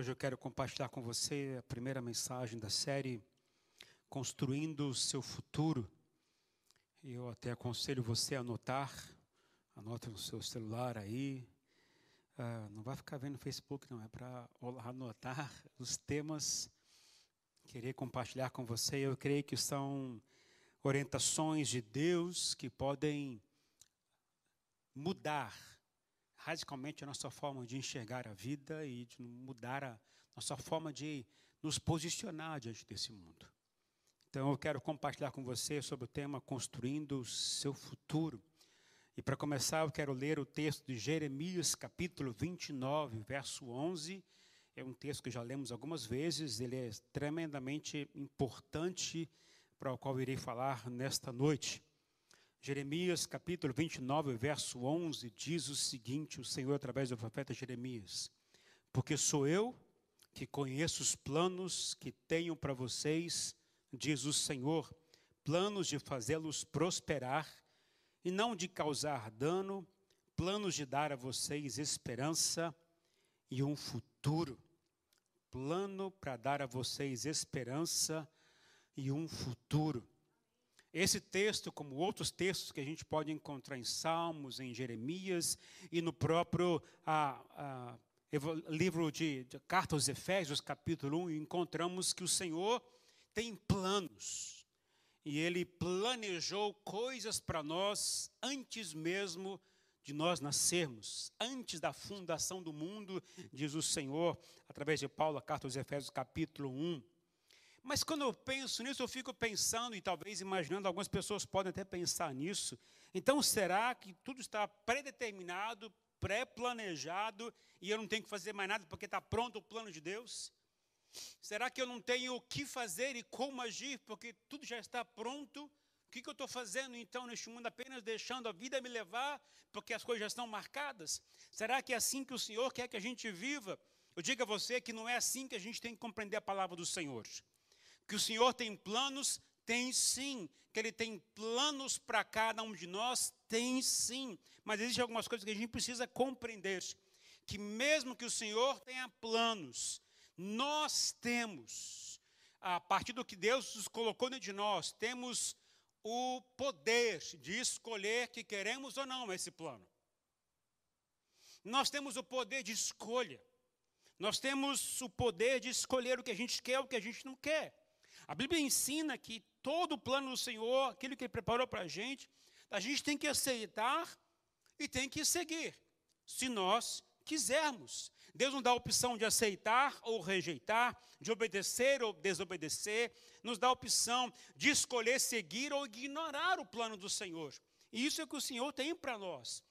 Hoje eu quero compartilhar com você a primeira mensagem da série Construindo o Seu Futuro. Eu até aconselho você a anotar, anota no seu celular aí. Ah, não vai ficar vendo no Facebook, não, é para anotar os temas, querer compartilhar com você. Eu creio que são orientações de Deus que podem mudar radicalmente a nossa forma de enxergar a vida e de mudar a nossa forma de nos posicionar diante desse mundo. Então eu quero compartilhar com você sobre o tema Construindo o seu futuro. E para começar, eu quero ler o texto de Jeremias, capítulo 29, verso 11. É um texto que já lemos algumas vezes, ele é tremendamente importante para o qual irei falar nesta noite. Jeremias capítulo 29, verso 11, diz o seguinte: o Senhor, através do profeta Jeremias: Porque sou eu que conheço os planos que tenho para vocês, diz o Senhor, planos de fazê-los prosperar e não de causar dano, planos de dar a vocês esperança e um futuro. Plano para dar a vocês esperança e um futuro. Esse texto, como outros textos que a gente pode encontrar em Salmos, em Jeremias e no próprio livro de, de Carta aos Efésios, capítulo 1, encontramos que o Senhor tem planos. E Ele planejou coisas para nós antes mesmo de nós nascermos, antes da fundação do mundo, diz o Senhor, através de Paulo, a Carta aos Efésios, capítulo 1. Mas quando eu penso nisso, eu fico pensando e talvez imaginando, algumas pessoas podem até pensar nisso. Então, será que tudo está predeterminado, pré-planejado e eu não tenho que fazer mais nada porque está pronto o plano de Deus? Será que eu não tenho o que fazer e como agir porque tudo já está pronto? O que, eu estou fazendo então neste mundo? Apenas deixando a vida me levar porque as coisas já estão marcadas? Será que é assim que o Senhor quer que a gente viva? Eu digo a você que não é assim que a gente tem que compreender a palavra do Senhor. Que o Senhor tem planos, tem sim. Que Ele tem planos para cada um de nós, tem sim. Mas existem algumas coisas que a gente precisa compreender. Que mesmo que o Senhor tenha planos, nós temos, a partir do que Deus nos colocou dentro de nós, temos o poder de escolher que queremos ou não esse plano. Nós temos o poder de escolha. Nós temos o poder de escolher o que a gente quer, o que a gente não quer. A Bíblia ensina que todo o plano do Senhor, aquilo que Ele preparou para a gente, a gente tem que aceitar e tem que seguir, se nós quisermos. Deus nos dá a opção de aceitar ou rejeitar, de obedecer ou desobedecer, nos dá a opção de escolher seguir ou ignorar o plano do Senhor. E isso é o que o Senhor tem para nós.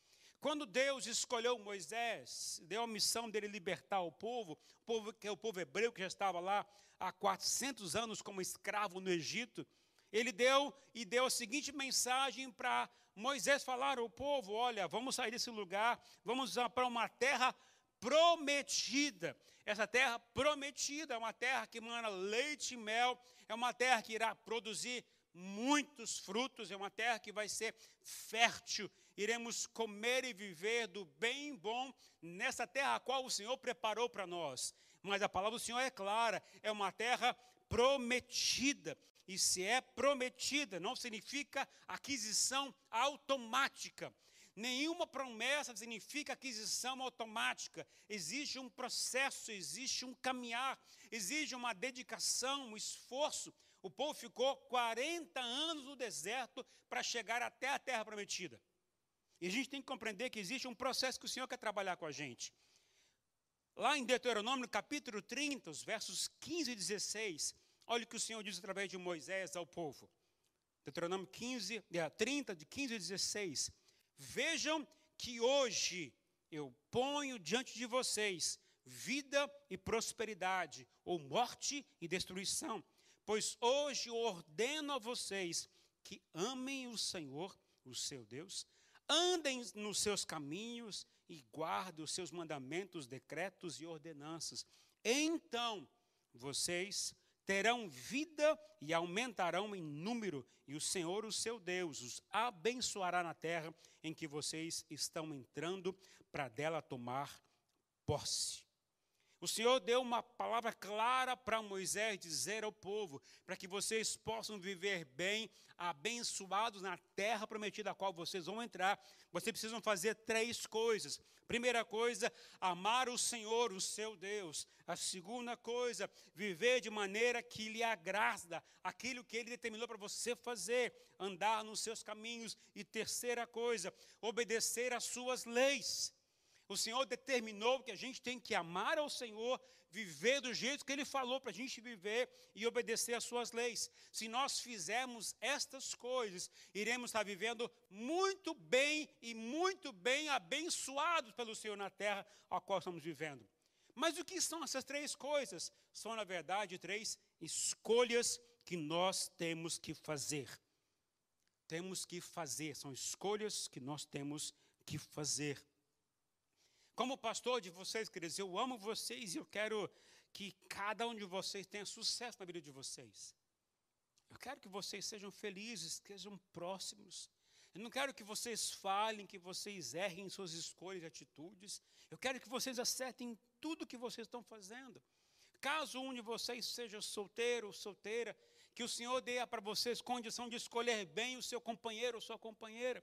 Quando Deus escolheu Moisés, deu a missão dele libertar o povo, o povo que é o povo hebreu que já estava lá há 400 anos como escravo no Egito, ele deu e deu a seguinte mensagem para Moisés falar ao povo: olha, vamos sair desse lugar, vamos para uma terra prometida. Essa terra prometida é uma terra que mana leite e mel, é uma terra que irá produzir muitos frutos, é uma terra que vai ser fértil. Iremos comer e viver do bem bom nessa terra a qual o Senhor preparou para nós. Mas a palavra do Senhor é clara, é uma terra prometida. E se é prometida, não significa aquisição automática. Nenhuma promessa significa aquisição automática. Existe um processo, existe um caminhar, exige uma dedicação, um esforço. O povo ficou 40 anos no deserto para chegar até a terra prometida. E a gente tem que compreender que existe um processo que o Senhor quer trabalhar com a gente. Lá em Deuteronômio, capítulo 30, os versos 15 e 16, olha o que o Senhor diz através de Moisés ao povo. Deuteronômio 15, 30, de 15 e 16. Vejam que hoje eu ponho diante de vocês vida e prosperidade, ou morte e destruição. Pois hoje ordeno a vocês que amem o Senhor, o seu Deus, andem nos seus caminhos e guardem os seus mandamentos, decretos e ordenanças. Então vocês terão vida e aumentarão em número, e o Senhor, o seu Deus, os abençoará na terra em que vocês estão entrando para dela tomar posse. O Senhor deu uma palavra clara para Moisés dizer ao povo, para que vocês possam viver bem, abençoados na terra prometida a qual vocês vão entrar. Vocês precisam fazer três coisas. Primeira coisa, amar o Senhor, o seu Deus. A segunda coisa, viver de maneira que lhe agrada aquilo que ele determinou para você fazer, andar nos seus caminhos. E terceira coisa, obedecer às suas leis. O Senhor determinou que a gente tem que amar ao Senhor, viver do jeito que Ele falou para a gente viver e obedecer às Suas leis. Se nós fizermos estas coisas, iremos estar vivendo muito bem e muito bem abençoados pelo Senhor na terra a qual estamos vivendo. Mas o que são essas três coisas? São, na verdade, três escolhas que nós temos que fazer. Temos que fazer, são escolhas que nós temos que fazer. Como pastor de vocês, queridos, eu amo vocês e eu quero que cada um de vocês tenha sucesso na vida de vocês. Eu quero que vocês sejam felizes, que sejam próximos. Eu não quero que vocês falem, que vocês errem em suas escolhas e atitudes. Eu quero que vocês acertem tudo que vocês estão fazendo. Caso um de vocês seja solteiro ou solteira, que o Senhor dê para vocês condição de escolher bem o seu companheiro ou sua companheira.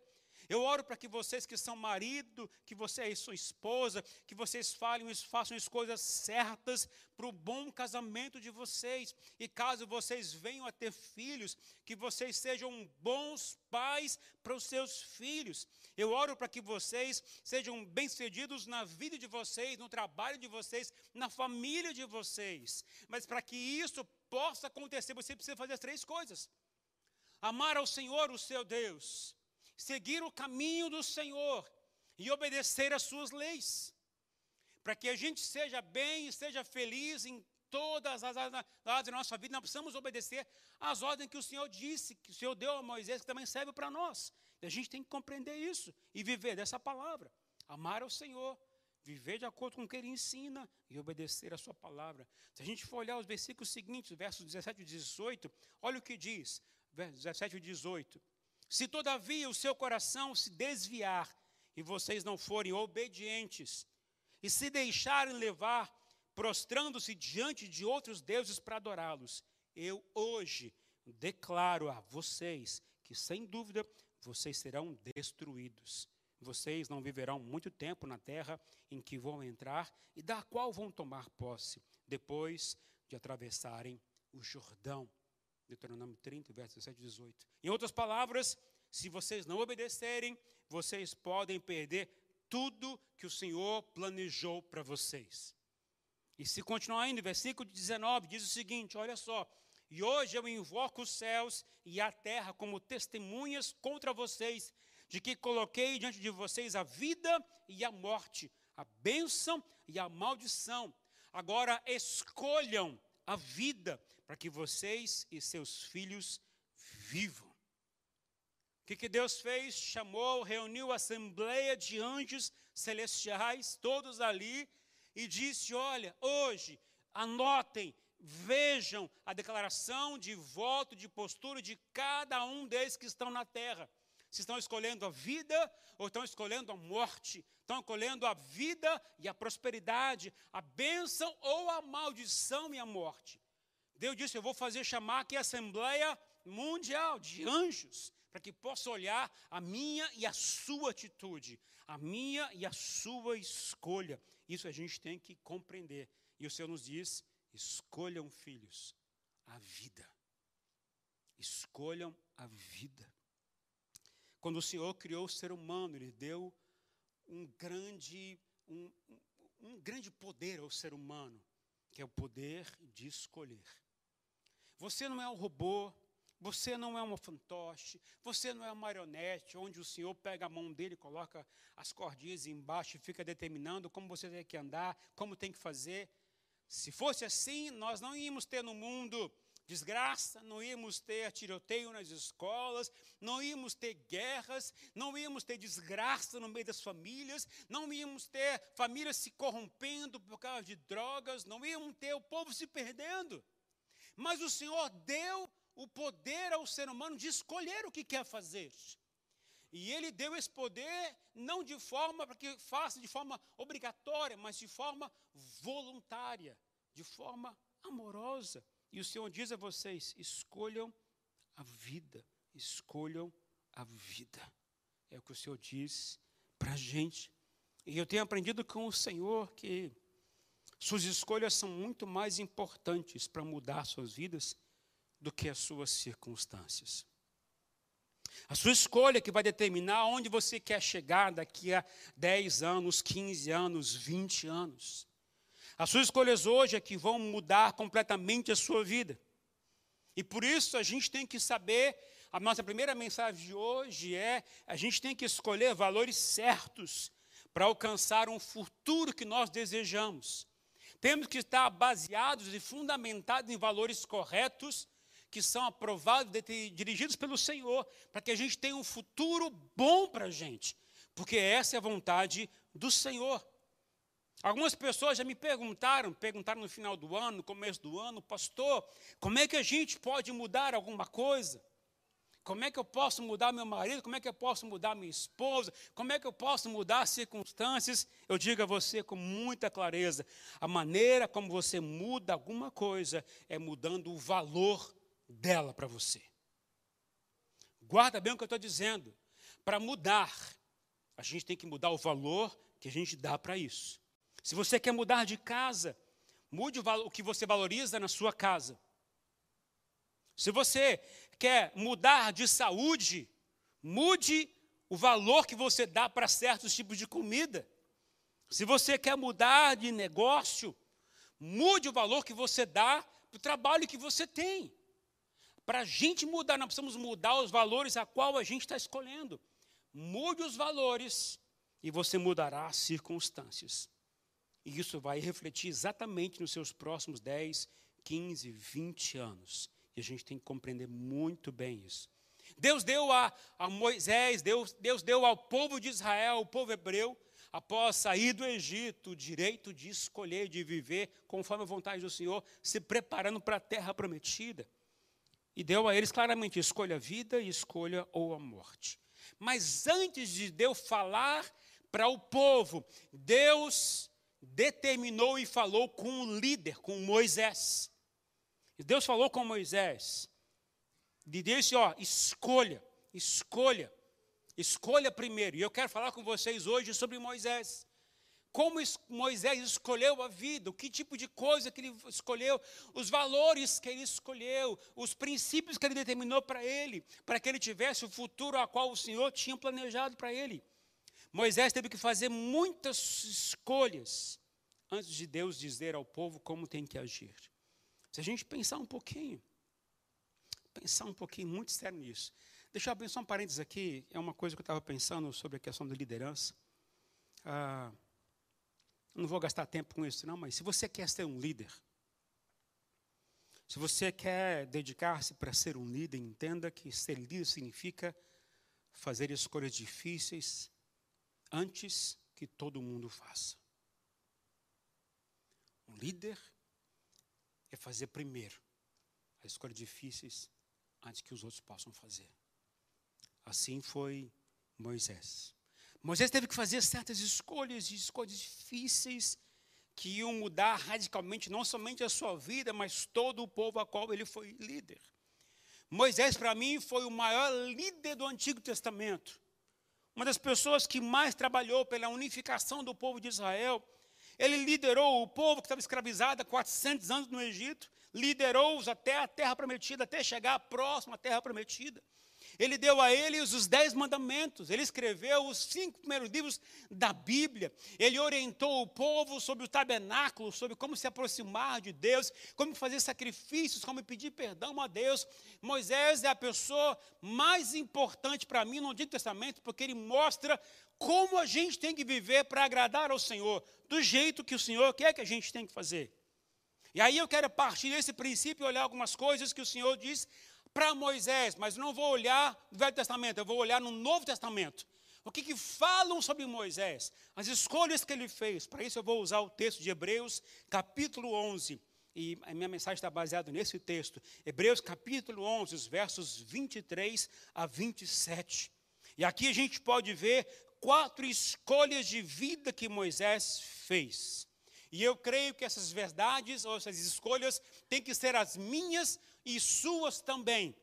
Eu oro para que vocês que são marido, que você é sua esposa, que vocês falem, façam as coisas certas para o bom casamento de vocês. E caso vocês venham a ter filhos, que vocês sejam bons pais para os seus filhos. Eu oro para que vocês sejam bem-sucedidos na vida de vocês, no trabalho de vocês, na família de vocês. Mas para que isso possa acontecer, você precisa fazer as três coisas: amar ao Senhor, o seu Deus seguir o caminho do Senhor e obedecer às suas leis, para que a gente seja bem e seja feliz em todas as áreas da nossa vida, nós precisamos obedecer às ordens que o Senhor disse, que o Senhor deu a Moisés, que também serve para nós. E a gente tem que compreender isso e viver dessa palavra. Amar ao Senhor, viver de acordo com o que Ele ensina e obedecer a Sua palavra. Se a gente for olhar os versículos seguintes, versos 17 e 18, olha o que diz, 17 e 18. Se todavia o seu coração se desviar e vocês não forem obedientes e se deixarem levar, prostrando-se diante de outros deuses para adorá-los, eu hoje declaro a vocês que, sem dúvida, vocês serão destruídos. Vocês não viverão muito tempo na terra em que vão entrar e da qual vão tomar posse, depois de atravessarem o Jordão. Deuteronômio 30, versos 17 e 18. Em outras palavras, se vocês não obedecerem, vocês podem perder tudo que o Senhor planejou para vocês. E se continuar ainda, versículo 19 diz o seguinte: olha só. E hoje eu invoco os céus e a terra como testemunhas contra vocês, de que coloquei diante de vocês a vida e a morte, a bênção e a maldição. Agora escolham a vida para que vocês e seus filhos vivam. O que, que Deus fez? Chamou, reuniu a assembleia de anjos celestiais, todos ali, e disse: Olha, hoje, anotem, vejam a declaração de voto, de postura de cada um deles que estão na terra. Se estão escolhendo a vida ou estão escolhendo a morte, estão escolhendo a vida e a prosperidade, a bênção ou a maldição e a morte. Deus disse: Eu vou fazer chamar aqui a Assembleia Mundial de Anjos, para que possa olhar a minha e a sua atitude, a minha e a sua escolha. Isso a gente tem que compreender. E o Senhor nos diz: escolham, filhos, a vida. Escolham a vida. Quando o Senhor criou o ser humano, Ele deu um grande, um, um grande poder ao ser humano, que é o poder de escolher. Você não é um robô, você não é um fantoche, você não é uma marionete, onde o Senhor pega a mão dele, coloca as cordinhas embaixo e fica determinando como você tem que andar, como tem que fazer. Se fosse assim, nós não íamos ter no mundo desgraça, não íamos ter tiroteio nas escolas, não íamos ter guerras, não íamos ter desgraça no meio das famílias, não íamos ter famílias se corrompendo por causa de drogas, não íamos ter o povo se perdendo. Mas o Senhor deu o poder ao ser humano de escolher o que quer fazer. E ele deu esse poder não de forma para que faça de forma obrigatória, mas de forma voluntária, de forma amorosa. E o Senhor diz a vocês: escolham a vida, escolham a vida. É o que o Senhor diz para a gente. E eu tenho aprendido com o Senhor que suas escolhas são muito mais importantes para mudar suas vidas do que as suas circunstâncias. A sua escolha que vai determinar onde você quer chegar daqui a 10 anos, 15 anos, 20 anos. As suas escolhas hoje é que vão mudar completamente a sua vida. E por isso a gente tem que saber, a nossa primeira mensagem de hoje é: a gente tem que escolher valores certos para alcançar um futuro que nós desejamos. Temos que estar baseados e fundamentados em valores corretos, que são aprovados, dirigidos pelo Senhor, para que a gente tenha um futuro bom para a gente, porque essa é a vontade do Senhor. Algumas pessoas já me perguntaram, perguntaram no final do ano, no começo do ano, pastor, como é que a gente pode mudar alguma coisa? Como é que eu posso mudar meu marido? Como é que eu posso mudar minha esposa? Como é que eu posso mudar as circunstâncias? Eu digo a você com muita clareza: a maneira como você muda alguma coisa é mudando o valor dela para você. Guarda bem o que eu estou dizendo. Para mudar, a gente tem que mudar o valor que a gente dá para isso. Se você quer mudar de casa, mude o, o que você valoriza na sua casa. Se você quer mudar de saúde, mude o valor que você dá para certos tipos de comida. Se você quer mudar de negócio, mude o valor que você dá para o trabalho que você tem. Para a gente mudar, nós precisamos mudar os valores a qual a gente está escolhendo. Mude os valores e você mudará as circunstâncias. E isso vai refletir exatamente nos seus próximos 10, 15, 20 anos. E a gente tem que compreender muito bem isso. Deus deu a, a Moisés, Deus, Deus deu ao povo de Israel, o povo hebreu, após sair do Egito, o direito de escolher, de viver conforme a vontade do Senhor, se preparando para a terra prometida. E deu a eles claramente: escolha a vida e escolha ou a morte. Mas antes de Deus falar para o povo, Deus determinou e falou com o líder, com Moisés. Deus falou com Moisés. E disse, ó, escolha, escolha, escolha primeiro. E eu quero falar com vocês hoje sobre Moisés. Como Moisés escolheu a vida, que tipo de coisa que ele escolheu, os valores que ele escolheu, os princípios que ele determinou para ele, para que ele tivesse o futuro a qual o Senhor tinha planejado para ele. Moisés teve que fazer muitas escolhas antes de Deus dizer ao povo como tem que agir. Se a gente pensar um pouquinho, pensar um pouquinho muito sério nisso. Deixa eu abrir só um parênteses aqui, é uma coisa que eu estava pensando sobre a questão da liderança. Ah, não vou gastar tempo com isso, não, mas se você quer ser um líder, se você quer dedicar-se para ser um líder, entenda que ser líder significa fazer escolhas difíceis antes que todo mundo faça. Um líder é fazer primeiro as escolhas difíceis antes que os outros possam fazer. Assim foi Moisés. Moisés teve que fazer certas escolhas, escolhas difíceis, que iam mudar radicalmente não somente a sua vida, mas todo o povo a qual ele foi líder. Moisés, para mim, foi o maior líder do Antigo Testamento. Uma das pessoas que mais trabalhou pela unificação do povo de Israel. Ele liderou o povo que estava escravizado há 400 anos no Egito, liderou-os até a terra prometida, até chegar próximo à terra prometida. Ele deu a eles os dez mandamentos, ele escreveu os cinco primeiros livros da Bíblia, ele orientou o povo sobre o tabernáculo, sobre como se aproximar de Deus, como fazer sacrifícios, como pedir perdão a Deus. Moisés é a pessoa mais importante para mim no Antigo Testamento, porque ele mostra como a gente tem que viver para agradar ao Senhor, do jeito que o Senhor quer que a gente tem que fazer. E aí eu quero partir desse princípio e olhar algumas coisas que o Senhor diz para Moisés, mas não vou olhar no Velho Testamento, eu vou olhar no Novo Testamento. O que, que falam sobre Moisés? As escolhas que ele fez. Para isso eu vou usar o texto de Hebreus, capítulo 11. E a minha mensagem está baseada nesse texto. Hebreus, capítulo 11, os versos 23 a 27. E aqui a gente pode ver quatro escolhas de vida que Moisés fez. E eu creio que essas verdades ou essas escolhas têm que ser as minhas e suas também,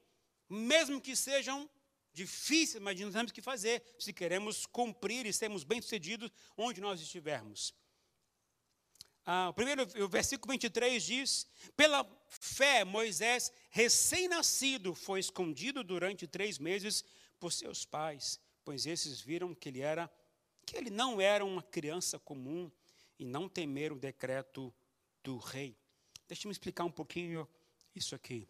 mesmo que sejam difíceis, mas nós temos que fazer se queremos cumprir e sermos bem-sucedidos onde nós estivermos. Ah, o primeiro, o versículo 23 diz: Pela fé, Moisés, recém-nascido, foi escondido durante três meses por seus pais, pois esses viram que ele era, que ele não era uma criança comum e não temeram o decreto do rei. Deixa eu explicar um pouquinho isso aqui.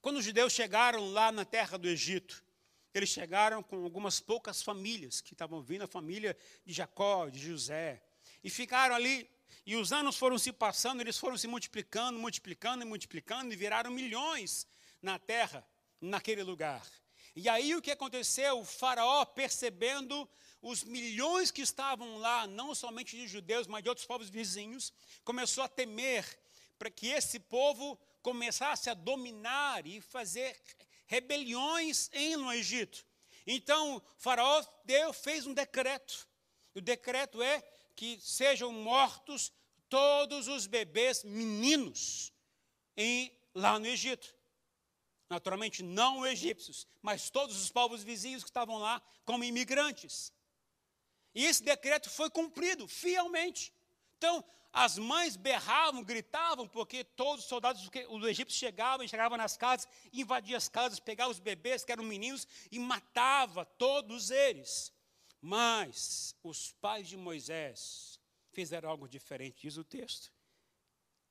Quando os judeus chegaram lá na terra do Egito, eles chegaram com algumas poucas famílias que estavam vindo, a família de Jacó, de José, e ficaram ali. E os anos foram se passando, eles foram se multiplicando, multiplicando e multiplicando, e viraram milhões na terra, naquele lugar. E aí o que aconteceu? O faraó, percebendo os milhões que estavam lá, não somente de judeus, mas de outros povos vizinhos, começou a temer para que esse povo começasse a dominar e fazer rebeliões em no Egito. Então, o faraó Deus fez um decreto. O decreto é que sejam mortos todos os bebês meninos em, lá no Egito. Naturalmente, não os egípcios, mas todos os povos vizinhos que estavam lá como imigrantes. E esse decreto foi cumprido fielmente. Então, as mães berravam, gritavam, porque todos os soldados os egípcios chegavam, chegavam nas casas, invadiam as casas, pegavam os bebês, que eram meninos, e matava todos eles. Mas os pais de Moisés fizeram algo diferente, diz o texto,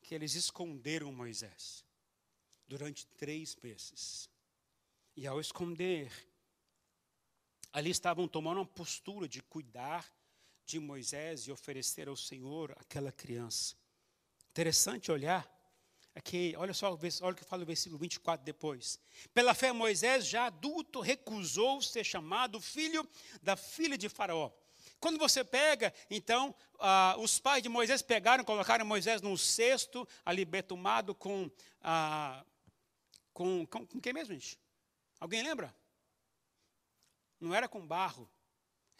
que eles esconderam Moisés durante três meses. E ao esconder, ali estavam tomando uma postura de cuidar de Moisés e oferecer ao Senhor aquela criança. Interessante olhar. Aqui, olha só, olha o que fala o versículo 24 depois. Pela fé, Moisés, já adulto, recusou ser chamado filho da filha de Faraó. Quando você pega, então, ah, os pais de Moisés pegaram, colocaram Moisés num cesto, ali betumado com, ah, com, com, com quem mesmo, gente? Alguém lembra? Não era com barro,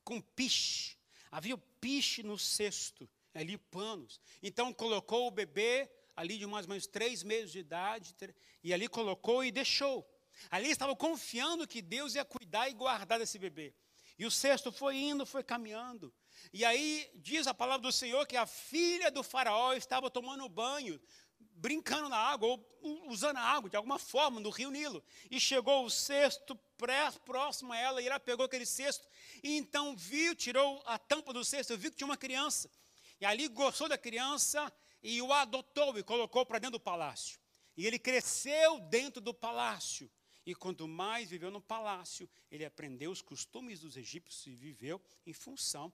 com piche. Havia piche no cesto, ali panos. Então colocou o bebê ali de mais ou menos três meses de idade, e ali colocou e deixou. Ali estava confiando que Deus ia cuidar e guardar desse bebê. E o cesto foi indo, foi caminhando. E aí diz a palavra do Senhor que a filha do faraó estava tomando banho, brincando na água, ou usando a água de alguma forma no rio Nilo. E chegou o cesto próximo a ela, e ela pegou aquele cesto, e então viu, tirou a tampa do cesto, viu que tinha uma criança. E ali gostou da criança e o adotou e colocou para dentro do palácio. E ele cresceu dentro do palácio. E quanto mais viveu no palácio, ele aprendeu os costumes dos egípcios e viveu em função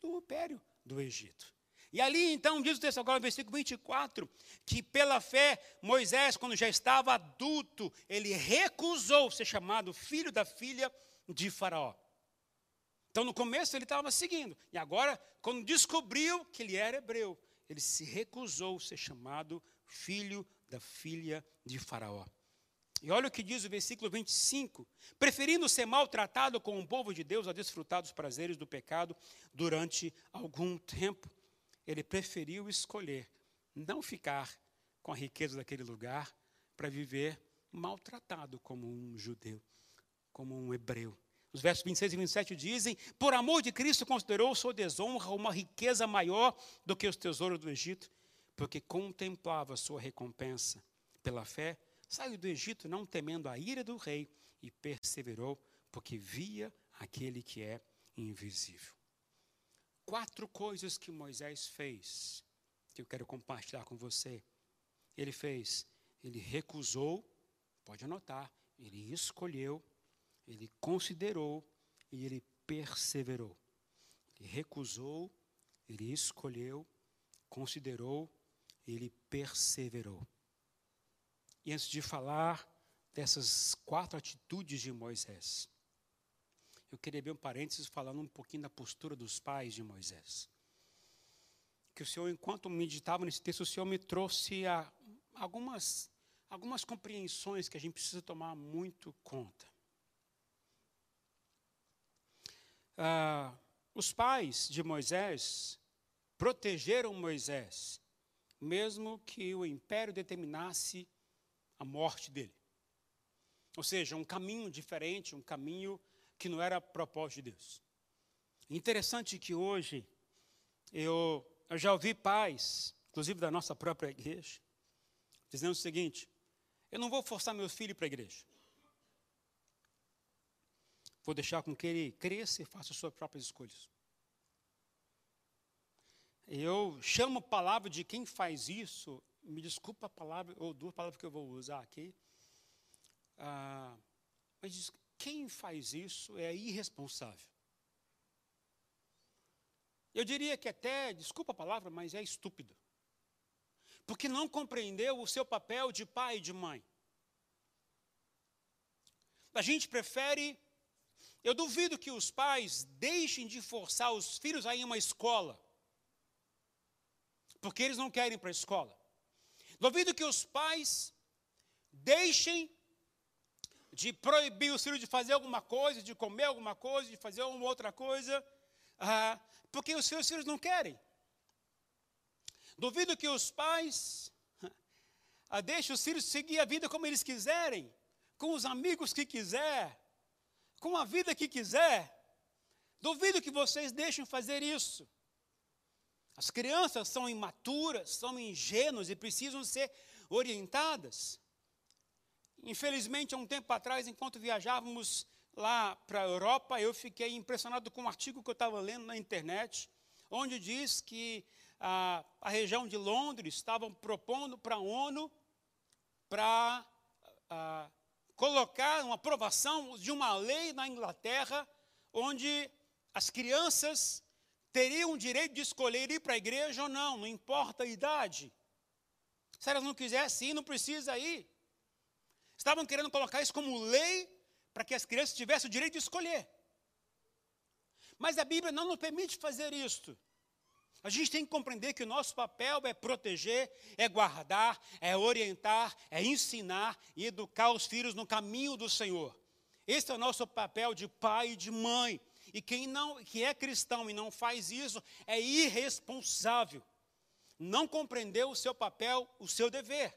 do império do Egito. E ali então diz o texto agora, versículo 24, que pela fé Moisés, quando já estava adulto, ele recusou ser chamado filho da filha de Faraó. Então no começo ele estava seguindo, e agora, quando descobriu que ele era hebreu, ele se recusou ser chamado filho da filha de Faraó. E olha o que diz o versículo 25: preferindo ser maltratado com o povo de Deus a desfrutar dos prazeres do pecado durante algum tempo ele preferiu escolher não ficar com a riqueza daquele lugar para viver maltratado como um judeu, como um hebreu. Os versos 26 e 27 dizem: Por amor de Cristo considerou sua desonra uma riqueza maior do que os tesouros do Egito, porque contemplava sua recompensa. Pela fé, saiu do Egito não temendo a ira do rei e perseverou, porque via aquele que é invisível quatro coisas que Moisés fez, que eu quero compartilhar com você. Ele fez, ele recusou, pode anotar, ele escolheu, ele considerou e ele perseverou. Ele recusou, ele escolheu, considerou, ele perseverou. E antes de falar dessas quatro atitudes de Moisés, eu queria abrir um parênteses falando um pouquinho da postura dos pais de Moisés. Que o Senhor, enquanto meditava nesse texto, o Senhor me trouxe a, algumas, algumas compreensões que a gente precisa tomar muito conta. ah, os pais de Moisés protegeram Moisés, mesmo que o império determinasse a morte dele. Ou seja, um caminho diferente, um caminho que não era propósito de Deus. Interessante que hoje eu, eu já ouvi pais, inclusive da nossa própria igreja, dizendo o seguinte: eu não vou forçar meu filho para a igreja. Vou deixar com que ele cresça e faça as suas próprias escolhas. Eu chamo a palavra de quem faz isso, me desculpa a palavra, ou duas palavras que eu vou usar aqui. Ah, mas quem faz isso é irresponsável. Eu diria que até, desculpa a palavra, mas é estúpido. Porque não compreendeu o seu papel de pai e de mãe. A gente prefere eu duvido que os pais deixem de forçar os filhos a ir a uma escola, porque eles não querem ir para a escola. Duvido que os pais deixem de proibir os filhos de fazer alguma coisa, de comer alguma coisa, de fazer uma outra coisa, ah, porque os seus filhos não querem. Duvido que os pais ah, deixem os filhos seguir a vida como eles quiserem, com os amigos que quiser, com a vida que quiser. Duvido que vocês deixem fazer isso. As crianças são imaturas, são ingênuas e precisam ser orientadas. Infelizmente, há um tempo atrás, enquanto viajávamos lá para a Europa, eu fiquei impressionado com um artigo que eu estava lendo na internet, onde diz que a, a região de Londres estavam propondo para a ONU para colocar uma aprovação de uma lei na Inglaterra onde as crianças teriam o direito de escolher ir para a igreja ou não, não importa a idade. Se elas não quisessem ir, não precisa ir. Estavam querendo colocar isso como lei para que as crianças tivessem o direito de escolher. Mas a Bíblia não nos permite fazer isto. A gente tem que compreender que o nosso papel é proteger, é guardar, é orientar, é ensinar e educar os filhos no caminho do Senhor. Esse é o nosso papel de pai e de mãe. E quem não, que é cristão e não faz isso é irresponsável. Não compreendeu o seu papel, o seu dever.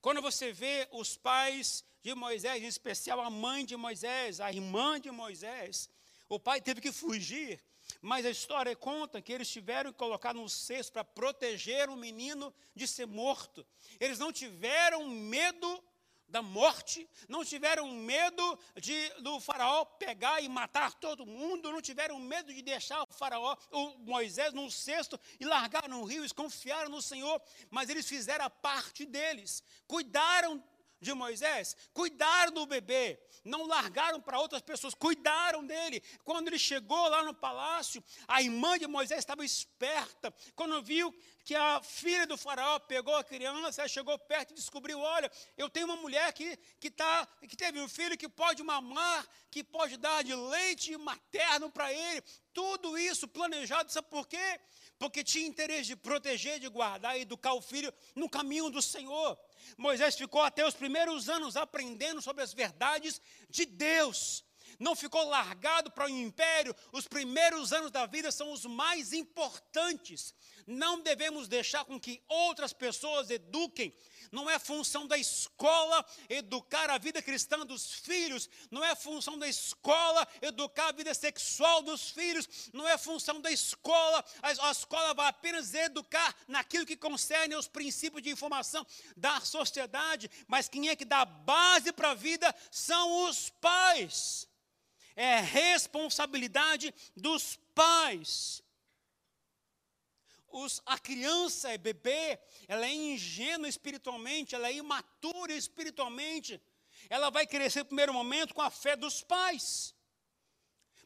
Quando você vê os pais de Moisés, em especial a mãe de Moisés, a irmã de Moisés, o pai teve que fugir mas a história conta que eles tiveram que colocar no cesto para proteger o menino de ser morto. Eles não tiveram medo da morte, não tiveram medo de do faraó pegar e matar todo mundo, não tiveram medo de deixar o faraó, o Moisés num cesto e largar no rio, eles confiaram no Senhor, mas eles fizeram a parte deles, cuidaram de Moisés, cuidaram do bebê, não largaram para outras pessoas, cuidaram dele. Quando ele chegou lá no palácio, a irmã de Moisés estava esperta. Quando viu que a filha do faraó pegou a criança, ela chegou perto e descobriu: olha, eu tenho uma mulher que, que, tá, que teve um filho que pode mamar, que pode dar de leite materno para ele. Tudo isso planejado, sabe por quê? Porque tinha interesse de proteger, de guardar e educar o filho no caminho do Senhor. Moisés ficou até os primeiros anos aprendendo sobre as verdades de Deus. Não ficou largado para o império. Os primeiros anos da vida são os mais importantes. Não devemos deixar com que outras pessoas eduquem não é função da escola educar a vida cristã dos filhos, não é função da escola educar a vida sexual dos filhos, não é função da escola, a, escola vai apenas educar naquilo que concerne aos princípios de informação da sociedade, mas quem é que dá base para a vida são os pais. É responsabilidade dos pais os, a criança é bebê, ela é ingênua espiritualmente, ela é imatura espiritualmente. Ela vai crescer no primeiro momento com a fé dos pais.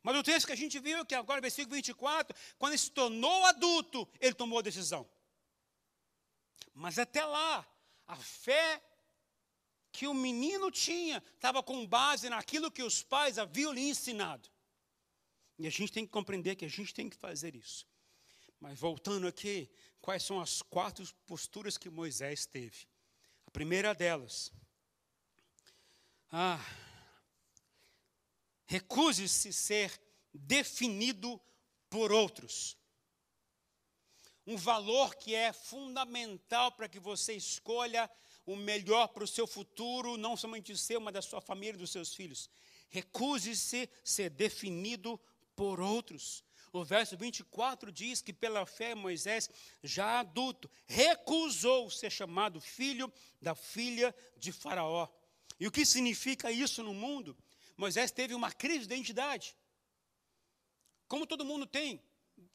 Mas o texto que a gente viu, que agora, versículo 24, quando ele se tornou adulto, ele tomou a decisão. Mas até lá, a fé que o menino tinha estava com base naquilo que os pais haviam lhe ensinado. E a gente tem que compreender que a gente tem que fazer isso. Mas voltando aqui, quais são as quatro posturas que Moisés teve? A primeira delas, ah, recuse-se ser definido por outros. Um valor que é fundamental para que você escolha o melhor para o seu futuro, não somente seu, mas da sua família e dos seus filhos. Recuse-se ser definido por outros. O verso 24 diz que pela fé Moisés, já adulto, recusou ser chamado filho da filha de Faraó. E o que significa isso no mundo? Moisés teve uma crise de identidade. Como todo mundo tem,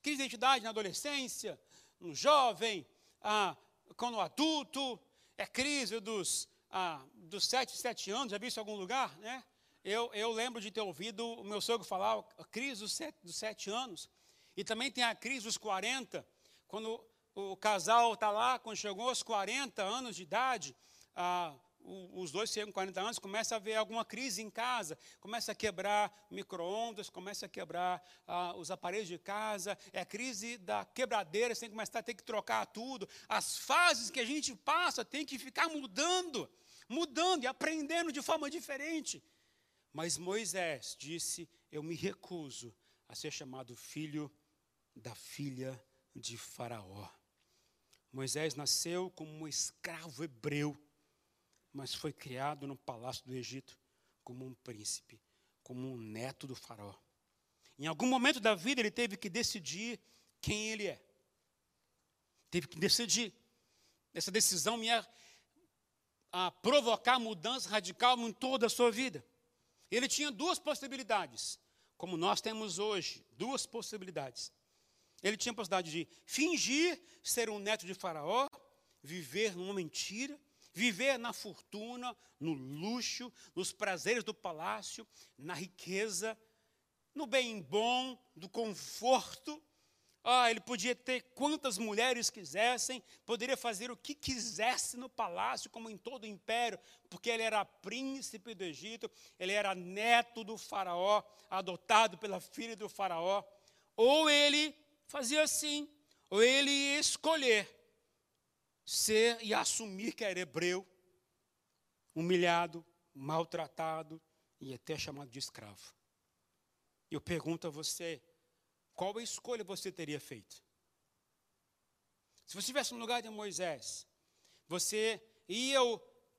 crise de identidade na adolescência, no jovem, ah, quando adulto, é crise dos, ah, dos sete, sete anos, já vi isso em algum lugar, né? Eu, eu lembro de ter ouvido o meu sogro falar a crise dos sete, dos sete anos. E também tem a crise dos 40, quando o casal está lá, quando chegou aos 40 anos de idade, ah, os dois chegam 40 anos, começa a haver alguma crise em casa, começa a quebrar micro-ondas, começa a quebrar ah, os aparelhos de casa, é a crise da quebradeira, você tem que começar a ter que trocar tudo. As fases que a gente passa tem que ficar mudando, mudando e aprendendo de forma diferente. Mas Moisés disse: Eu me recuso a ser chamado filho da filha de Faraó. Moisés nasceu como um escravo hebreu mas foi criado no palácio do Egito como um príncipe, como um neto do faraó. Em algum momento da vida ele teve que decidir quem ele é. Teve que decidir. Essa decisão ia a provocar mudança radical em toda a sua vida. Ele tinha duas possibilidades, como nós temos hoje, duas possibilidades. Ele tinha a possibilidade de fingir ser um neto de Faraó, viver numa mentira, Viver na fortuna, no luxo, nos prazeres do palácio, na riqueza, no bem bom, do conforto. Ah, ele podia ter quantas mulheres quisessem, poderia fazer o que quisesse no palácio, como em todo o império, porque ele era príncipe do Egito, ele era neto do faraó, adotado pela filha do faraó. Ou ele fazia assim, ou ele ia escolher ser e assumir que era hebreu, humilhado, maltratado e até chamado de escravo. Eu pergunto a você, qual a escolha você teria feito? Se você estivesse no lugar de Moisés, você ia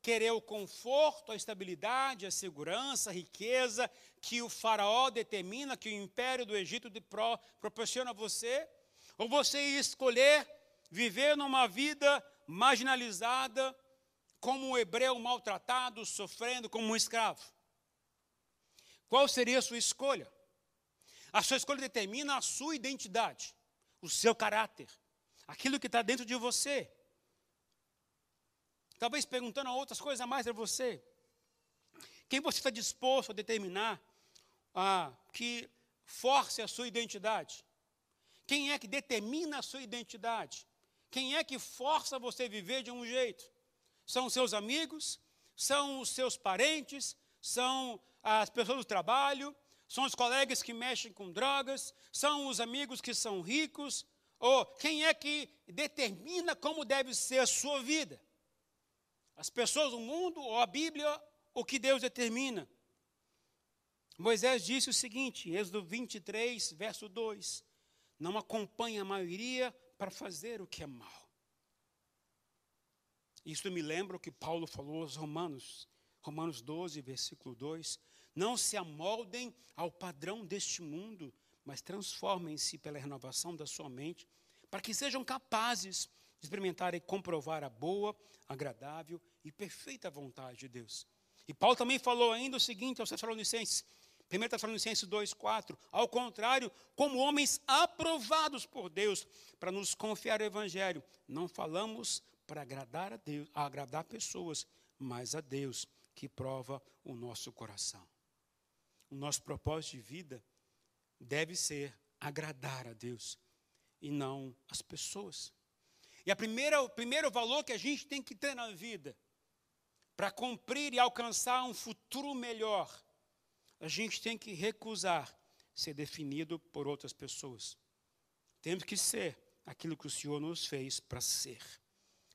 querer o conforto, a estabilidade, a segurança, a riqueza que o faraó determina, que o império do Egito proporciona a você? Ou você ia escolher viver numa vida marginalizada, como um hebreu maltratado, sofrendo como um escravo. Qual seria a sua escolha? A sua escolha determina a sua identidade, o seu caráter, aquilo que está dentro de você. Talvez perguntando a outras coisas a mais a você. Quem você está disposto a determinar ah, que force a sua identidade? Quem é que determina a sua identidade? Quem é que força você a viver de um jeito? São os seus amigos? São os seus parentes? São as pessoas do trabalho? São os colegas que mexem com drogas? São os amigos que são ricos? Ou quem é que determina como deve ser a sua vida? As pessoas do mundo ou a Bíblia, o que Deus determina? Moisés disse o seguinte, Êxodo 23, verso 2: Não acompanhe a maioria para fazer o que é mal. Isso me lembra o que Paulo falou aos Romanos, Romanos 12, versículo 2. Não se amoldem ao padrão deste mundo, mas transformem-se pela renovação da sua mente, para que sejam capazes de experimentar e comprovar a boa, agradável e perfeita vontade de Deus. E Paulo também falou ainda o seguinte aos Tessalonicenses: 1 Tessalonicenses 2,4. Ao contrário, como homens aprovados por Deus para nos confiar o Evangelho, não falamos para agradar a Deus, agradar pessoas, mas a Deus que prova o nosso coração. O nosso propósito de vida deve ser agradar a Deus e não as pessoas. E a primeira, o primeiro valor que a gente tem que ter na vida para cumprir e alcançar um futuro melhor a gente tem que recusar ser definido por outras pessoas. Temos que ser aquilo que o Senhor nos fez para ser.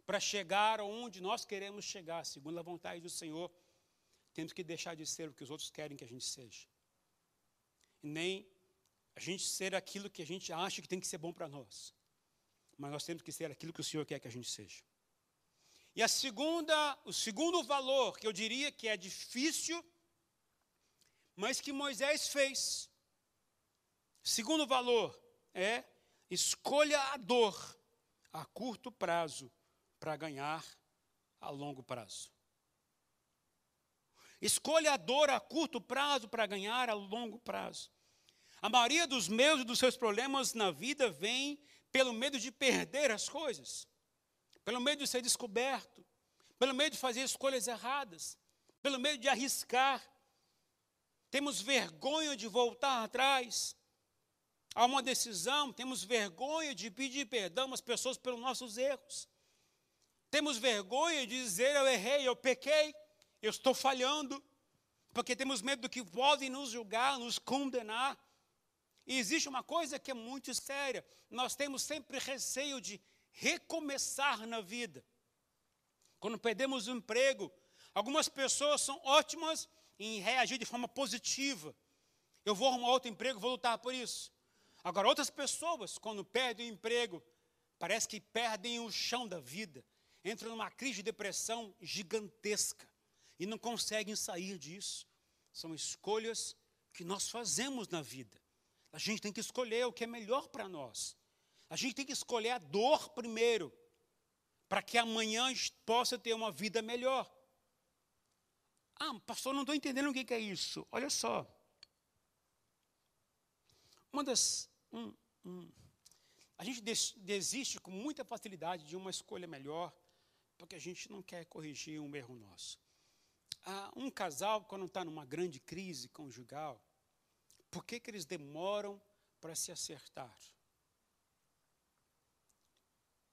Para chegar onde nós queremos chegar, segundo a vontade do Senhor, temos que deixar de ser o que os outros querem que a gente seja. E nem a gente ser aquilo que a gente acha que tem que ser bom para nós. Mas nós temos que ser aquilo que o Senhor quer que a gente seja. E a segunda, o segundo valor que eu diria que é difícil, mas que Moisés fez. Segundo valor é escolha a dor a curto prazo para ganhar a longo prazo. Escolha a dor a curto prazo para ganhar a longo prazo. A maioria dos meus e dos seus problemas na vida vem pelo medo de perder as coisas, pelo medo de ser descoberto, pelo medo de fazer escolhas erradas, pelo medo de arriscar. Temos vergonha de voltar atrás a uma decisão, temos vergonha de pedir perdão às pessoas pelos nossos erros. Temos vergonha de dizer eu errei, eu pequei, eu estou falhando, porque temos medo do que podem nos julgar, nos condenar. E existe uma coisa que é muito séria: nós temos sempre receio de recomeçar na vida. Quando perdemos o emprego, algumas pessoas são ótimas em reagir de forma positiva. Eu vou arrumar outro emprego, vou lutar por isso. Agora, outras pessoas, quando perdem o emprego, parece que perdem o chão da vida, entram numa crise de depressão gigantesca e não conseguem sair disso. São escolhas que nós fazemos na vida. A gente tem que escolher o que é melhor para nós. A gente tem que escolher a dor primeiro, para que amanhã possa ter uma vida melhor. Ah, pastor, não estou entendendo o que é isso. Olha só. Uma das. Um, um, a gente desiste com muita facilidade de uma escolha melhor, porque a gente não quer corrigir um erro nosso. Ah, um casal, quando está numa grande crise conjugal, por que, que eles demoram para se acertar?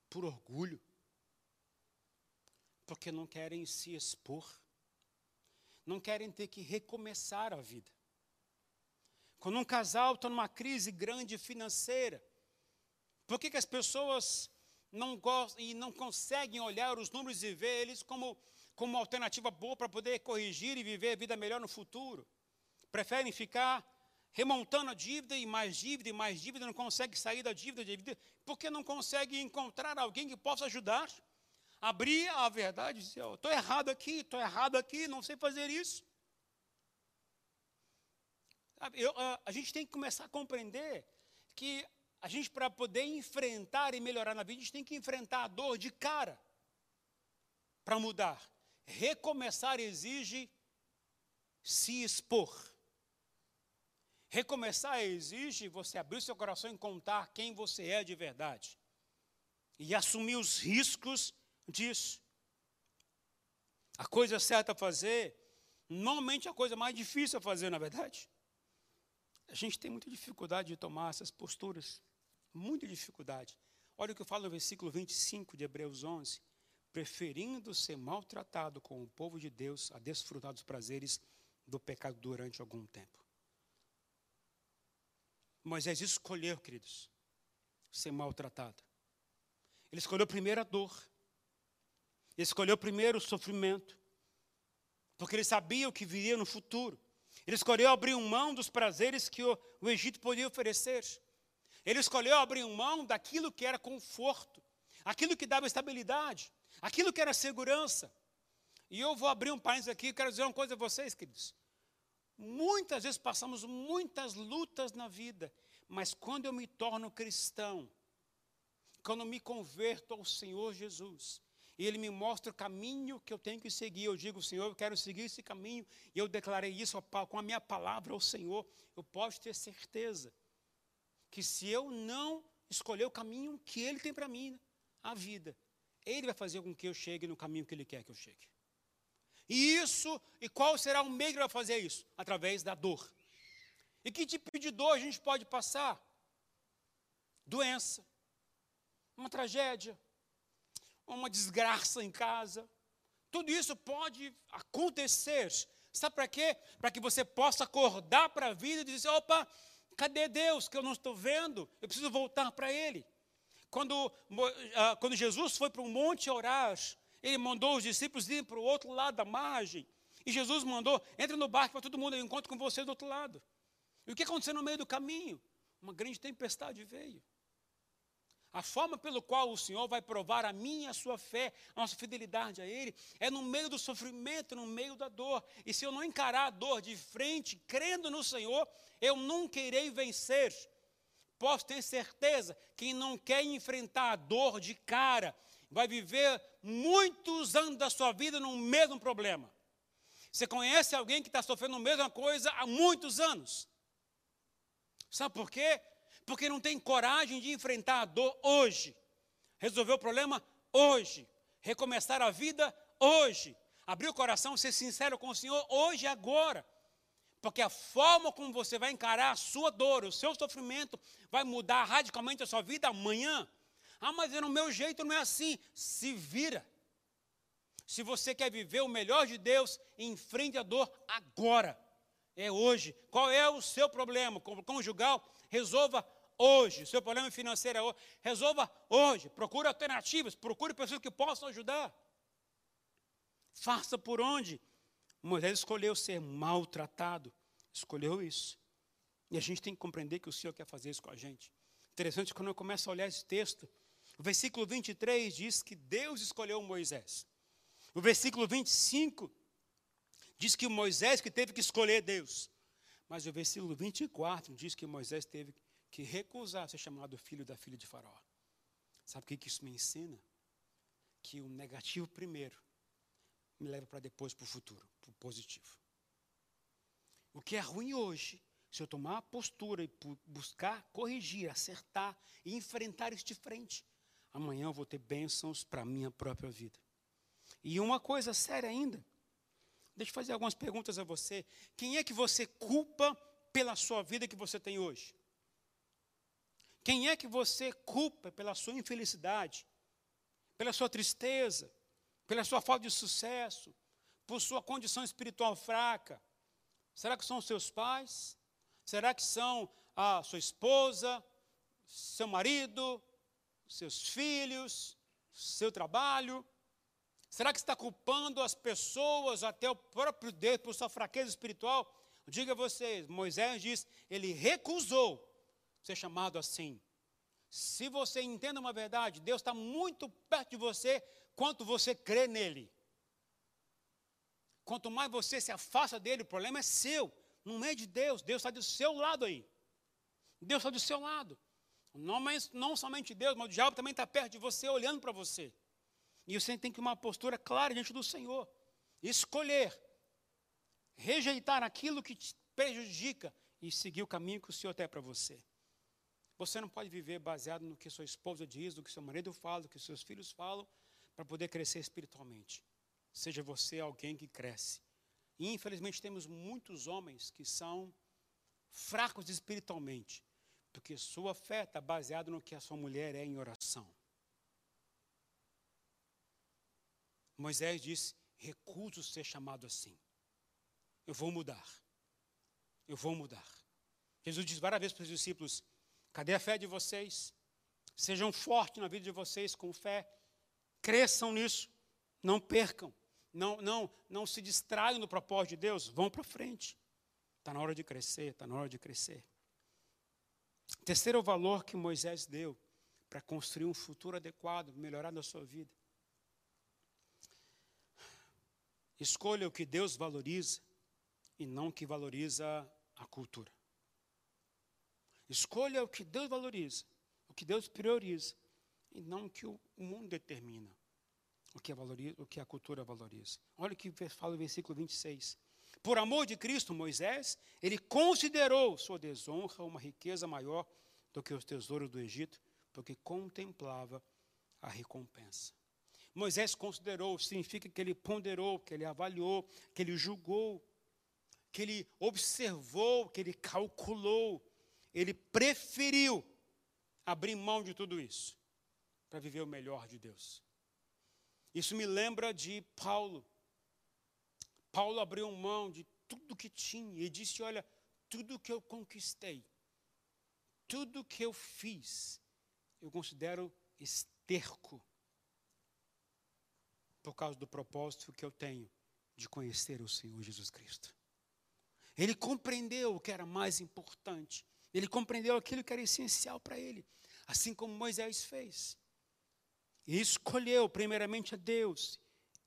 Por orgulho. Porque não querem se expor. Não querem ter que recomeçar a vida. Quando um casal está numa crise grande financeira, por que, que as pessoas não gostam e não conseguem olhar os números e ver eles como, como uma alternativa boa para poder corrigir e viver a vida melhor no futuro? Preferem ficar remontando a dívida e mais dívida e mais dívida, não consegue sair da dívida, dívida porque não consegue encontrar alguém que possa ajudar. Abrir a verdade e dizer, estou errado aqui, estou errado aqui, não sei fazer isso. Eu, a, a gente tem que começar a compreender que a gente, para poder enfrentar e melhorar na vida, a gente tem que enfrentar a dor de cara para mudar. Recomeçar exige se expor. Recomeçar exige você abrir seu coração e contar quem você é de verdade. E assumir os riscos disso. A coisa certa a fazer, normalmente é a coisa mais difícil a fazer, na verdade. A gente tem muita dificuldade de tomar essas posturas. Muita dificuldade. Olha o que eu falo no versículo 25 de Hebreus 11. Preferindo ser maltratado com o povo de Deus a desfrutar dos prazeres do pecado durante algum tempo. Moisés escolheu, queridos, ser maltratado. Ele escolheu primeiro a dor. Ele escolheu primeiro o sofrimento. Porque ele sabia o que viria no futuro. Ele escolheu abrir mão dos prazeres que o, o Egito podia oferecer. Ele escolheu abrir mão daquilo que era conforto, aquilo que dava estabilidade, aquilo que era segurança. E eu vou abrir um parênteses aqui, quero dizer uma coisa a vocês, queridos. Muitas vezes passamos muitas lutas na vida, mas quando eu me torno cristão, quando me converto ao Senhor Jesus, e Ele me mostra o caminho que eu tenho que seguir, eu digo, Senhor, eu quero seguir esse caminho, e eu declarei isso com a minha palavra ao Senhor, eu posso ter certeza que se eu não escolher o caminho que Ele tem para mim, a vida, Ele vai fazer com que eu chegue no caminho que Ele quer que eu chegue. E isso, e qual será o meio para fazer isso? Através da dor. E que tipo de dor a gente pode passar? Doença, uma tragédia, uma desgraça em casa. Tudo isso pode acontecer. Sabe para quê? Para que você possa acordar para a vida e dizer: opa, cadê Deus que eu não estou vendo? Eu preciso voltar para Ele. Quando, ah, quando Jesus foi para um monte orar, ele mandou os discípulos irem para o outro lado da margem. E Jesus mandou, entre no barco para todo mundo, eu encontro com você do outro lado. E o que aconteceu no meio do caminho? Uma grande tempestade veio. A forma pelo qual o Senhor vai provar a minha a sua fé, a nossa fidelidade a Ele, é no meio do sofrimento, no meio da dor. E se eu não encarar a dor de frente, crendo no Senhor, eu nunca irei vencer. Posso ter certeza, quem não quer enfrentar a dor de cara, vai viver muitos anos da sua vida no mesmo problema. Você conhece alguém que está sofrendo a mesma coisa há muitos anos? Sabe por quê? Porque não tem coragem de enfrentar a dor hoje, resolver o problema hoje, recomeçar a vida hoje, abrir o coração, ser sincero com o Senhor hoje agora. Porque a forma como você vai encarar a sua dor, o seu sofrimento, vai mudar radicalmente a sua vida amanhã. Ah, mas no meu jeito não é assim. Se vira. Se você quer viver o melhor de Deus, enfrente a dor agora. É hoje. Qual é o seu problema conjugal? Resolva hoje. O seu problema financeiro é hoje. Resolva hoje. Procure alternativas. Procure pessoas que possam ajudar. Faça por onde. Moisés escolheu ser maltratado. Escolheu isso. E a gente tem que compreender que o Senhor quer fazer isso com a gente. Interessante quando eu começo a olhar esse texto. O versículo 23 diz que Deus escolheu Moisés. O versículo 25 diz que Moisés que teve que escolher Deus. Mas o versículo 24 diz que Moisés teve que recusar ser chamado filho da filha de Faraó. Sabe o que isso me ensina? Que o negativo primeiro me leva para depois para o futuro, positivo. O que é ruim hoje, se eu tomar a postura e buscar corrigir, acertar e enfrentar isso de frente, amanhã eu vou ter bênçãos para a minha própria vida. E uma coisa séria ainda, deixa eu fazer algumas perguntas a você. Quem é que você culpa pela sua vida que você tem hoje? Quem é que você culpa pela sua infelicidade, pela sua tristeza, pela sua falta de sucesso, por sua condição espiritual fraca? Será que são seus pais? Será que são a sua esposa, seu marido, seus filhos, seu trabalho? Será que está culpando as pessoas, até o próprio Deus, por sua fraqueza espiritual? Diga a vocês, Moisés diz, ele recusou ser chamado assim. Se você entenda uma verdade, Deus está muito perto de você, quanto você crê nele. Quanto mais você se afasta dele, o problema é seu, não é de Deus. Deus está do seu lado aí. Deus está do seu lado. Não, mas, não somente Deus, mas o diabo também está perto de você, olhando para você. E você tem que ter uma postura clara diante do Senhor. Escolher. Rejeitar aquilo que te prejudica e seguir o caminho que o Senhor tem para você. Você não pode viver baseado no que sua esposa diz, no que seu marido fala, no que seus filhos falam, para poder crescer espiritualmente. Seja você alguém que cresce. E infelizmente temos muitos homens que são fracos espiritualmente, porque sua fé está baseada no que a sua mulher é em oração. Moisés disse: recuso ser chamado assim. Eu vou mudar. Eu vou mudar. Jesus disse várias vezes para os discípulos: cadê a fé de vocês? Sejam fortes na vida de vocês com fé. Cresçam nisso. Não percam. Não, não, não se distraiam no propósito de Deus. Vão para frente. Está na hora de crescer, está na hora de crescer. Terceiro valor que Moisés deu para construir um futuro adequado, melhorar na sua vida. Escolha o que Deus valoriza e não o que valoriza a cultura. Escolha o que Deus valoriza, o que Deus prioriza, e não o que o mundo determina, o que, valoriza, o que a cultura valoriza. Olha o que fala o versículo 26. Por amor de Cristo, Moisés, ele considerou sua desonra uma riqueza maior do que os tesouros do Egito, porque contemplava a recompensa. Moisés considerou, significa que ele ponderou, que ele avaliou, que ele julgou, que ele observou, que ele calculou, ele preferiu abrir mão de tudo isso para viver o melhor de Deus. Isso me lembra de Paulo. Paulo abriu mão de tudo que tinha e disse: Olha, tudo que eu conquistei, tudo que eu fiz, eu considero esterco por causa do propósito que eu tenho de conhecer o Senhor Jesus Cristo. Ele compreendeu o que era mais importante Ele compreendeu aquilo que era essencial para ele, assim como Moisés fez. E escolheu primeiramente a Deus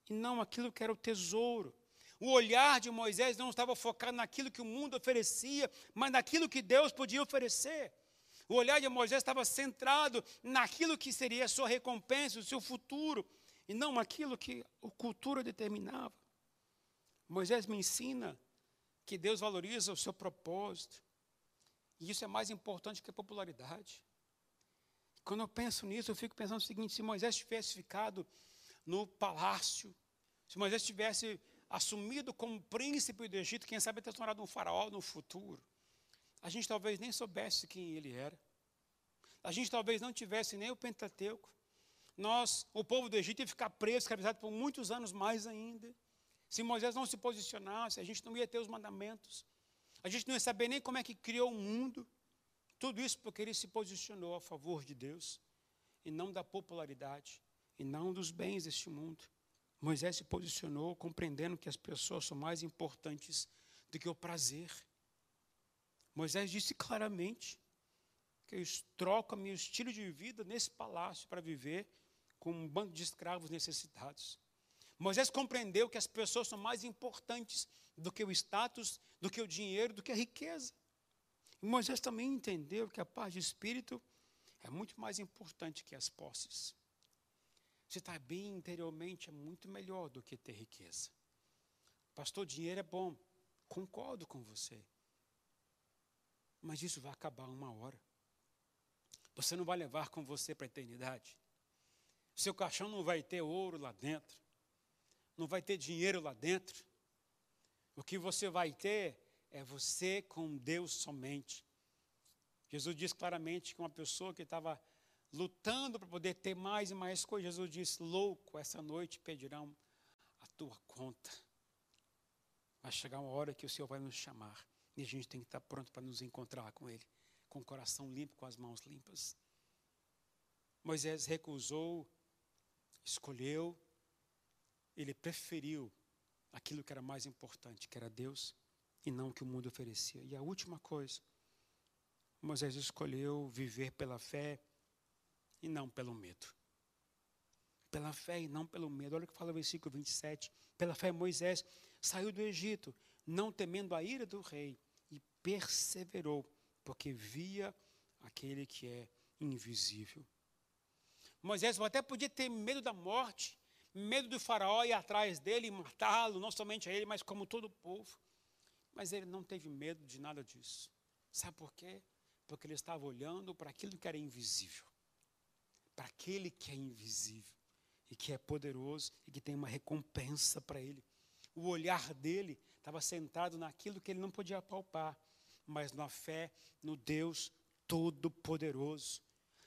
e não aquilo que era o tesouro. O olhar de Moisés não estava focado naquilo que o mundo oferecia, mas naquilo que Deus podia oferecer. O olhar de Moisés estava centrado naquilo que seria a sua recompensa, o seu futuro, e não aquilo que a cultura determinava. Moisés me ensina que Deus valoriza o seu propósito, e isso é mais importante que a popularidade. Quando eu penso nisso, eu fico pensando o seguinte: se Moisés tivesse ficado no palácio, se Moisés tivesse assumido como príncipe do Egito, quem sabe ter tornado um faraó no futuro, a gente talvez nem soubesse quem ele era. A gente talvez não tivesse nem o Pentateuco. Nós, o povo do Egito, ia ficar preso, escravizado por muitos anos mais ainda. Se Moisés não se posicionasse, a gente não ia ter os mandamentos. A gente não ia saber nem como é que criou o mundo. Tudo isso porque ele se posicionou a favor de Deus e não da popularidade e não dos bens deste mundo. Moisés se posicionou compreendendo que as pessoas são mais importantes do que o prazer. Moisés disse claramente que eu troco meu estilo de vida nesse palácio para viver com um bando de escravos necessitados. Moisés compreendeu que as pessoas são mais importantes do que o status, do que o dinheiro, do que a riqueza. E Moisés também entendeu que a paz de espírito é muito mais importante que as posses. Se estar bem interiormente é muito melhor do que ter riqueza. Pastor, dinheiro é bom. Concordo com você. Mas isso vai acabar uma hora. Você não vai levar com você para a eternidade. Seu caixão não vai ter ouro lá dentro. Não vai ter dinheiro lá dentro. O que você vai ter é você com Deus somente. Jesus diz claramente que uma pessoa que estava lutando para poder ter mais e mais coisas, Jesus disse: Louco, essa noite pedirão a tua conta. Vai chegar uma hora que o Senhor vai nos chamar. E a gente tem que estar pronto para nos encontrar com Ele, com o coração limpo, com as mãos limpas. Moisés recusou, escolheu, ele preferiu aquilo que era mais importante, que era Deus, e não o que o mundo oferecia. E a última coisa, Moisés escolheu viver pela fé e não pelo medo. Pela fé e não pelo medo. Olha o que fala o versículo 27. Pela fé, Moisés saiu do Egito, não temendo a ira do rei, e perseverou, porque via aquele que é invisível. Moisés até podia ter medo da morte, medo do faraó ir atrás dele e matá-lo, não somente a ele, mas como todo o povo. Mas ele não teve medo de nada disso. Sabe por quê? Porque ele estava olhando para aquilo que era invisível. Para aquele que é invisível e que é poderoso e que tem uma recompensa para ele. O olhar dele estava centrado naquilo que ele não podia palpar, mas na fé no Deus Todo-Poderoso.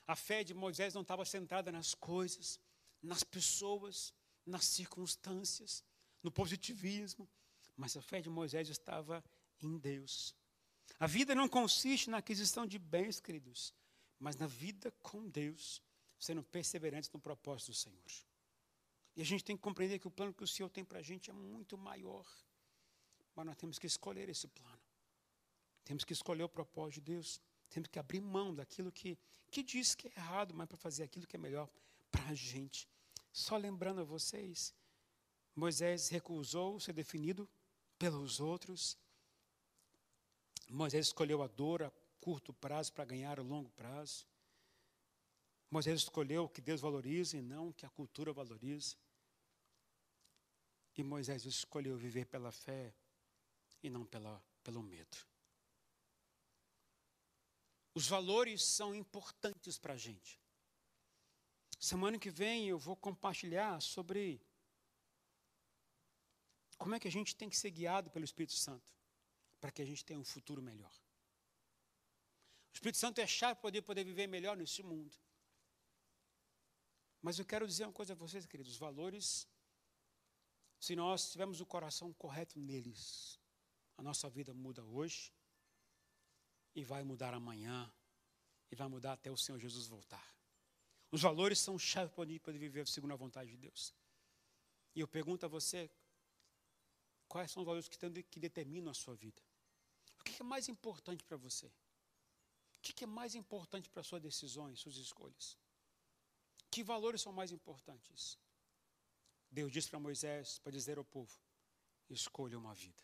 A fé de Moisés não estava centrada nas coisas, nas pessoas, nas circunstâncias, no positivismo, mas a fé de Moisés estava em Deus. A vida não consiste na aquisição de bens, queridos, mas na vida com Deus, sendo perseverantes no propósito do Senhor. E a gente tem que compreender que o plano que o Senhor tem para a gente é muito maior. Mas nós temos que escolher esse plano. Temos que escolher o propósito de Deus. Temos que abrir mão daquilo que, que diz que é errado, mas para fazer aquilo que é melhor para a gente. Só lembrando a vocês, Moisés recusou ser definido pelos outros. Moisés escolheu a dor a curto prazo para ganhar a longo prazo. Moisés escolheu o que Deus valoriza e não o que a cultura valoriza. E Moisés escolheu viver pela fé e não pela, pelo medo. Os valores são importantes para a gente. Semana que vem eu vou compartilhar sobre como é que a gente tem que ser guiado pelo Espírito Santo para que a gente tenha um futuro melhor. O Espírito Santo é chave para poder, poder viver melhor nesse mundo. Mas eu quero dizer uma coisa a vocês, queridos: os valores, se nós tivermos o coração correto neles, a nossa vida muda hoje e vai mudar amanhã e vai mudar até o Senhor Jesus voltar. Os valores são chave para poder viver segundo a vontade de Deus. E eu pergunto a você, quais são os valores que, que determinam a sua vida? O que é mais importante para você? O que é mais importante para suas decisões, suas escolhas? Que valores são mais importantes? Deus disse para Moisés para dizer ao povo: escolha uma vida.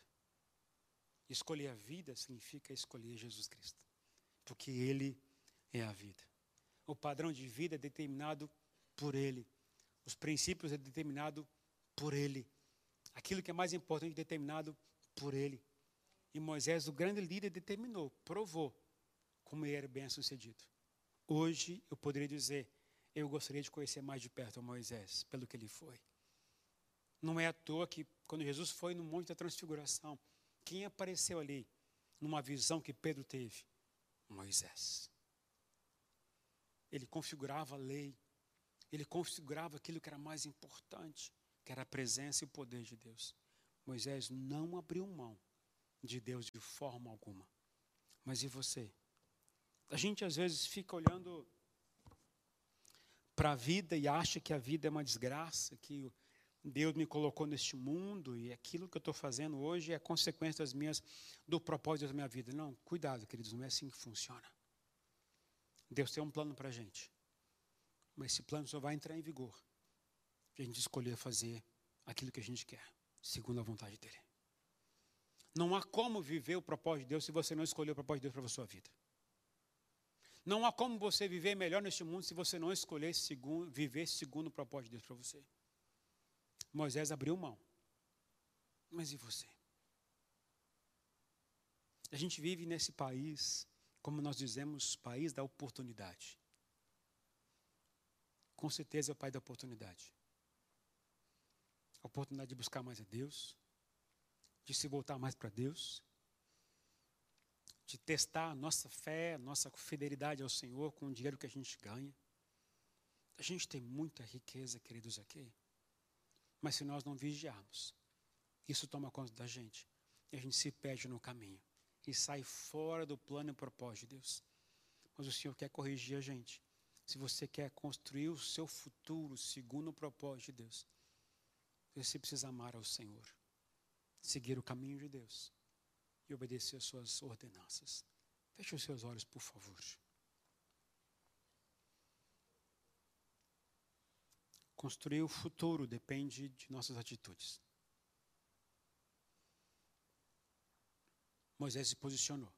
Escolher a vida significa escolher Jesus Cristo, porque Ele é a vida. O padrão de vida é determinado por Ele, os princípios é determinado por Ele, aquilo que é mais importante determinado por Ele. E Moisés, o grande líder, determinou, provou como ele era bem sucedido. Hoje eu poderia dizer, eu gostaria de conhecer mais de perto Moisés, pelo que ele foi. Não é à toa que, quando Jesus foi no Monte da Transfiguração, quem apareceu ali, numa visão que Pedro teve? Moisés. Ele configurava a lei, ele configurava aquilo que era mais importante, que era a presença e o poder de Deus. Moisés não abriu mão de Deus de forma alguma. Mas e você? A gente às vezes fica olhando para a vida e acha que a vida é uma desgraça, que Deus me colocou neste mundo e aquilo que eu estou fazendo hoje é consequência das minhas, do propósito da minha vida. Não, cuidado, queridos, não é assim que funciona. Deus tem um plano para a gente, mas esse plano só vai entrar em vigor se a gente escolher fazer aquilo que a gente quer, segundo a vontade dEle. Não há como viver o propósito de Deus se você não escolher o propósito de Deus para a sua vida. Não há como você viver melhor neste mundo se você não escolher segundo, viver segundo o propósito de Deus para você. Moisés abriu mão. Mas e você? A gente vive nesse país, como nós dizemos, país da oportunidade. Com certeza é o pai da oportunidade. A oportunidade de buscar mais a Deus, de se voltar mais para Deus, de testar a nossa fé, a nossa fidelidade ao Senhor com o dinheiro que a gente ganha. A gente tem muita riqueza, queridos, aqui. Mas se nós não vigiarmos, isso toma conta da gente. E a gente se perde no caminho. E sai fora do plano e propósito de Deus. Mas o Senhor quer corrigir a gente. Se você quer construir o seu futuro segundo o propósito de Deus, você precisa amar ao Senhor, seguir o caminho de Deus e obedecer às suas ordenanças. Feche os seus olhos, por favor. Construir o futuro depende de nossas atitudes. Moisés se posicionou.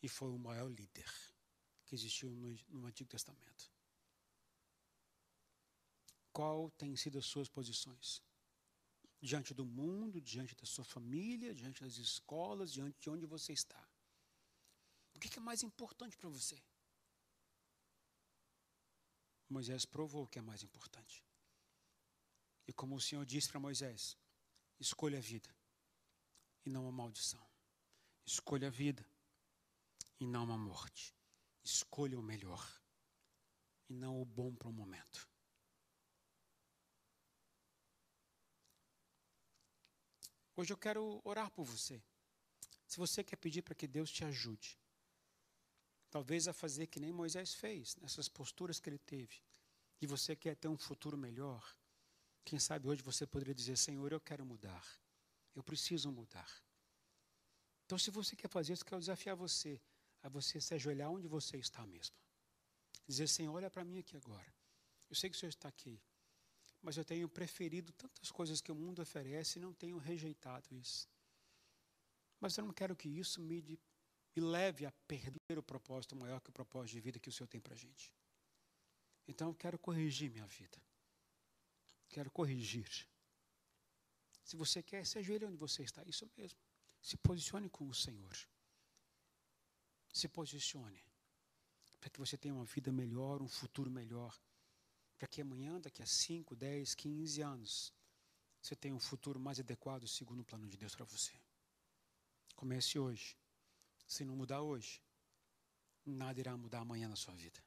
E foi o maior líder que existiu no, no Antigo Testamento. Qual tem sido as suas posições? diante do mundo, diante da sua família, diante das escolas, diante de onde você está. O que é mais importante para você? Moisés provou o que é mais importante. E como o Senhor disse para Moisés: escolha a vida e não a maldição. Escolha a vida e não a morte. Escolha o melhor e não o bom para o momento. Hoje eu quero orar por você. Se você quer pedir para que Deus te ajude, talvez a fazer que nem Moisés fez, nessas posturas que ele teve, e você quer ter um futuro melhor, quem sabe hoje você poderia dizer: Senhor, eu quero mudar, eu preciso mudar. Então, se você quer fazer isso, quero desafiar você a você se ajoelhar onde você está mesmo. Dizer: Senhor, olha para mim aqui agora. Eu sei que o Senhor está aqui mas eu tenho preferido tantas coisas que o mundo oferece e não tenho rejeitado isso. Mas eu não quero que isso me, me leve a perder o propósito maior que o propósito de vida que o Senhor tem para a gente. Então eu quero corrigir minha vida. Quero corrigir. Se você quer, se ajoelhe onde você está, isso mesmo. Se posicione com o Senhor. Se posicione. Para que você tenha uma vida melhor, um futuro melhor para que amanhã, daqui a 5, 10, 15 anos, você tenha um futuro mais adequado segundo o plano de Deus para você. Comece hoje. Se não mudar hoje, nada irá mudar amanhã na sua vida.